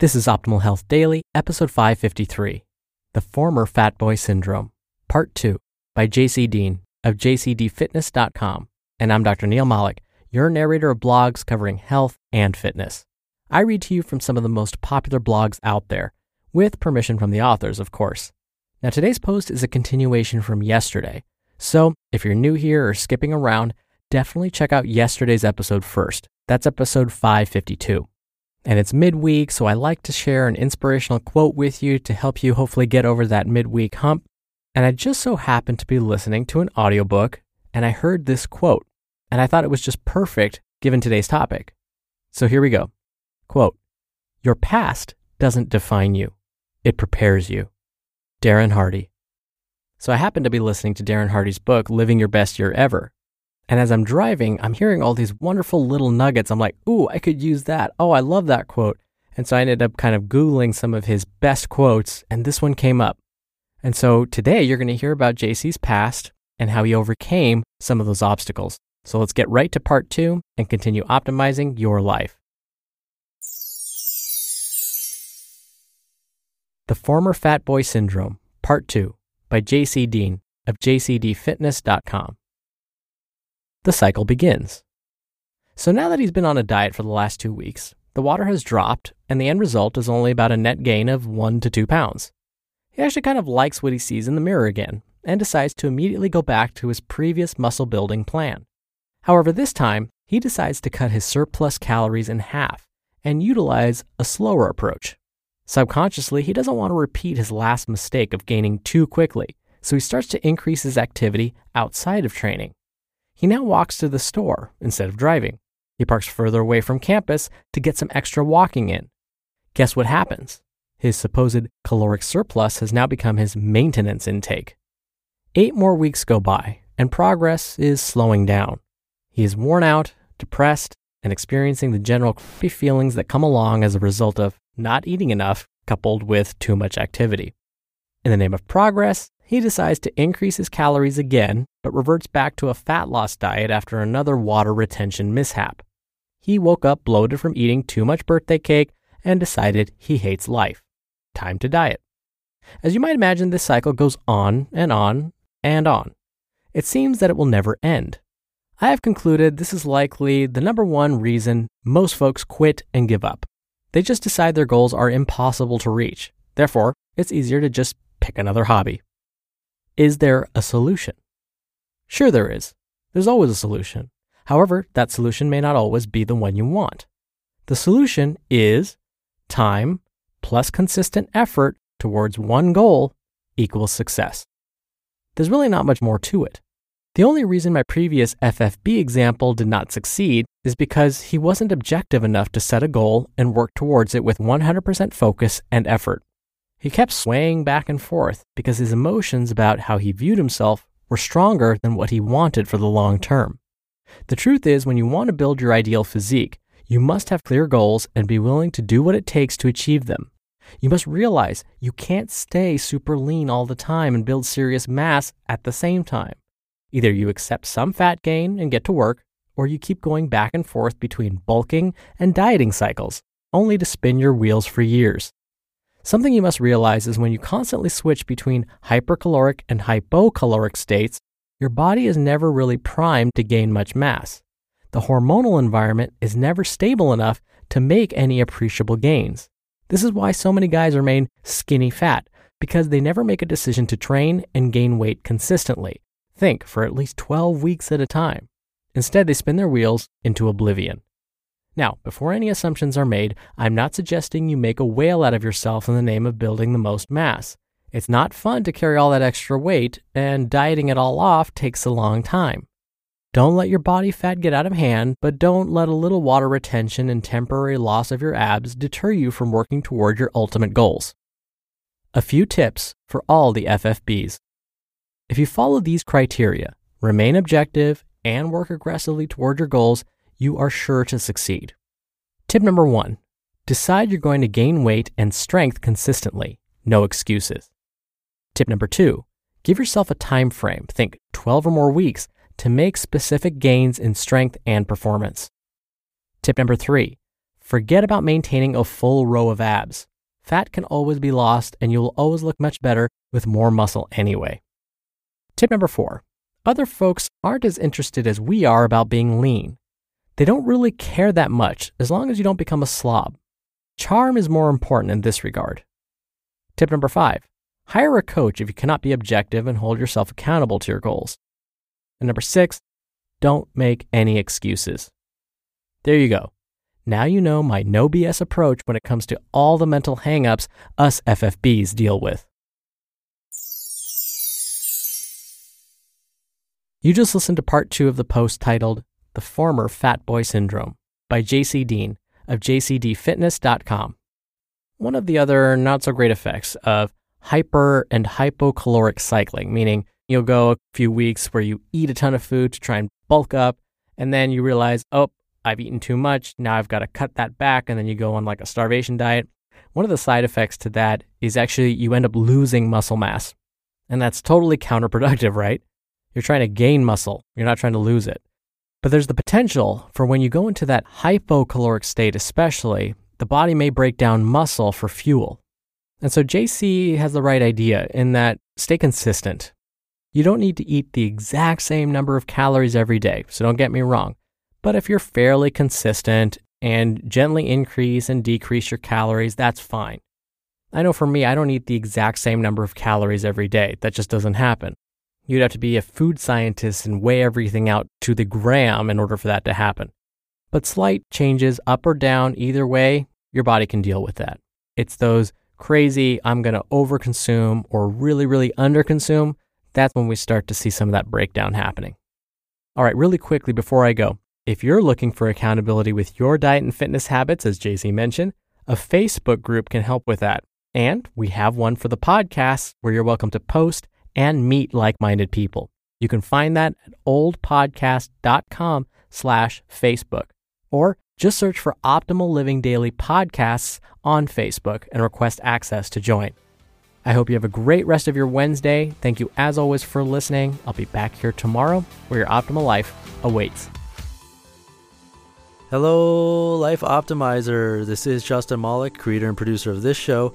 This is Optimal Health Daily, episode 553 The Former Fat Boy Syndrome, Part 2 by JC Deen of jcdfitness.com. And I'm Dr. Neal Malik, your narrator of blogs covering health and fitness. I read to you from some of the most popular blogs out there, with permission from the authors, of course. Now, today's post is a continuation from yesterday. So, if you're new here or skipping around, definitely check out yesterday's episode first. That's episode 552 and it's midweek, so I like to share an inspirational quote with you to help you hopefully get over that midweek hump. And I just so happened to be listening to an audiobook and I heard this quote, and I thought it was just perfect given today's topic. So here we go. Quote, Your past doesn't define you, it prepares you. Darren Hardy. So I happened to be listening to Darren Hardy's book, Living Your Best Year Ever, and as I'm driving, I'm hearing all these wonderful little nuggets. I'm like, ooh, I could use that. Oh, I love that quote. And so I ended up kind of Googling some of his best quotes, and this one came up. And so today you're going to hear about JC's past and how he overcame some of those obstacles. So let's get right to part two and continue optimizing your life. The Former Fat Boy Syndrome, Part 2 by JC Deen of jcdfitness.com the cycle begins. So now that he's been on a diet for the last two weeks, the water has dropped, and the end result is only about a net gain of one to two pounds. He actually kind of likes what he sees in the mirror again and decides to immediately go back to his previous muscle building plan. However, this time, he decides to cut his surplus calories in half and utilize a slower approach. Subconsciously, he doesn't want to repeat his last mistake of gaining too quickly, so he starts to increase his activity outside of training. He now walks to the store instead of driving. He parks further away from campus to get some extra walking in. Guess what happens? His supposed caloric surplus has now become his maintenance intake. Eight more weeks go by, and progress is slowing down. He is worn out, depressed, and experiencing the general feelings that come along as a result of not eating enough coupled with too much activity. In the name of progress, he decides to increase his calories again, but reverts back to a fat loss diet after another water retention mishap. He woke up bloated from eating too much birthday cake and decided he hates life. Time to diet. As you might imagine, this cycle goes on and on and on. It seems that it will never end. I have concluded this is likely the number one reason most folks quit and give up. They just decide their goals are impossible to reach. Therefore, it's easier to just pick another hobby. Is there a solution? Sure, there is. There's always a solution. However, that solution may not always be the one you want. The solution is time plus consistent effort towards one goal equals success. There's really not much more to it. The only reason my previous FFB example did not succeed is because he wasn't objective enough to set a goal and work towards it with 100% focus and effort. He kept swaying back and forth because his emotions about how he viewed himself were stronger than what he wanted for the long term. The truth is, when you want to build your ideal physique, you must have clear goals and be willing to do what it takes to achieve them. You must realize you can't stay super lean all the time and build serious mass at the same time. Either you accept some fat gain and get to work, or you keep going back and forth between bulking and dieting cycles, only to spin your wheels for years. Something you must realize is when you constantly switch between hypercaloric and hypocaloric states, your body is never really primed to gain much mass. The hormonal environment is never stable enough to make any appreciable gains. This is why so many guys remain skinny fat, because they never make a decision to train and gain weight consistently. Think for at least 12 weeks at a time. Instead, they spin their wheels into oblivion. Now, before any assumptions are made, I'm not suggesting you make a whale out of yourself in the name of building the most mass. It's not fun to carry all that extra weight, and dieting it all off takes a long time. Don't let your body fat get out of hand, but don't let a little water retention and temporary loss of your abs deter you from working toward your ultimate goals. A few tips for all the FFBs. If you follow these criteria, remain objective, and work aggressively toward your goals, you are sure to succeed. Tip number one decide you're going to gain weight and strength consistently, no excuses. Tip number two give yourself a time frame, think 12 or more weeks, to make specific gains in strength and performance. Tip number three forget about maintaining a full row of abs. Fat can always be lost, and you'll always look much better with more muscle anyway. Tip number four other folks aren't as interested as we are about being lean. They don't really care that much as long as you don't become a slob. Charm is more important in this regard. Tip number five hire a coach if you cannot be objective and hold yourself accountable to your goals. And number six, don't make any excuses. There you go. Now you know my no BS approach when it comes to all the mental hangups us FFBs deal with. You just listened to part two of the post titled The Former Fat Boy Syndrome by JC Deen of jcdfitness.com. One of the other not so great effects of hyper and hypocaloric cycling, meaning you'll go a few weeks where you eat a ton of food to try and bulk up, and then you realize, oh, I've eaten too much. Now I've got to cut that back. And then you go on like a starvation diet. One of the side effects to that is actually you end up losing muscle mass. And that's totally counterproductive, right? You're trying to gain muscle, you're not trying to lose it. But there's the potential for when you go into that hypocaloric state, especially, the body may break down muscle for fuel. And so JC has the right idea in that stay consistent. You don't need to eat the exact same number of calories every day, so don't get me wrong. But if you're fairly consistent and gently increase and decrease your calories, that's fine. I know for me, I don't eat the exact same number of calories every day. That just doesn't happen. You'd have to be a food scientist and weigh everything out to the gram in order for that to happen. But slight changes up or down, either way, your body can deal with that. It's those crazy, I'm going to overconsume or really, really underconsume. That's when we start to see some of that breakdown happening. All right, really quickly before I go, if you're looking for accountability with your diet and fitness habits, as JC mentioned, a Facebook group can help with that. And we have one for the podcast where you're welcome to post and meet like-minded people. You can find that at oldpodcast.com slash Facebook. Or just search for Optimal Living Daily Podcasts on Facebook and request access to join. I hope you have a great rest of your Wednesday. Thank you as always for listening. I'll be back here tomorrow where your optimal life awaits. Hello, Life Optimizer. This is Justin Malik, creator and producer of this show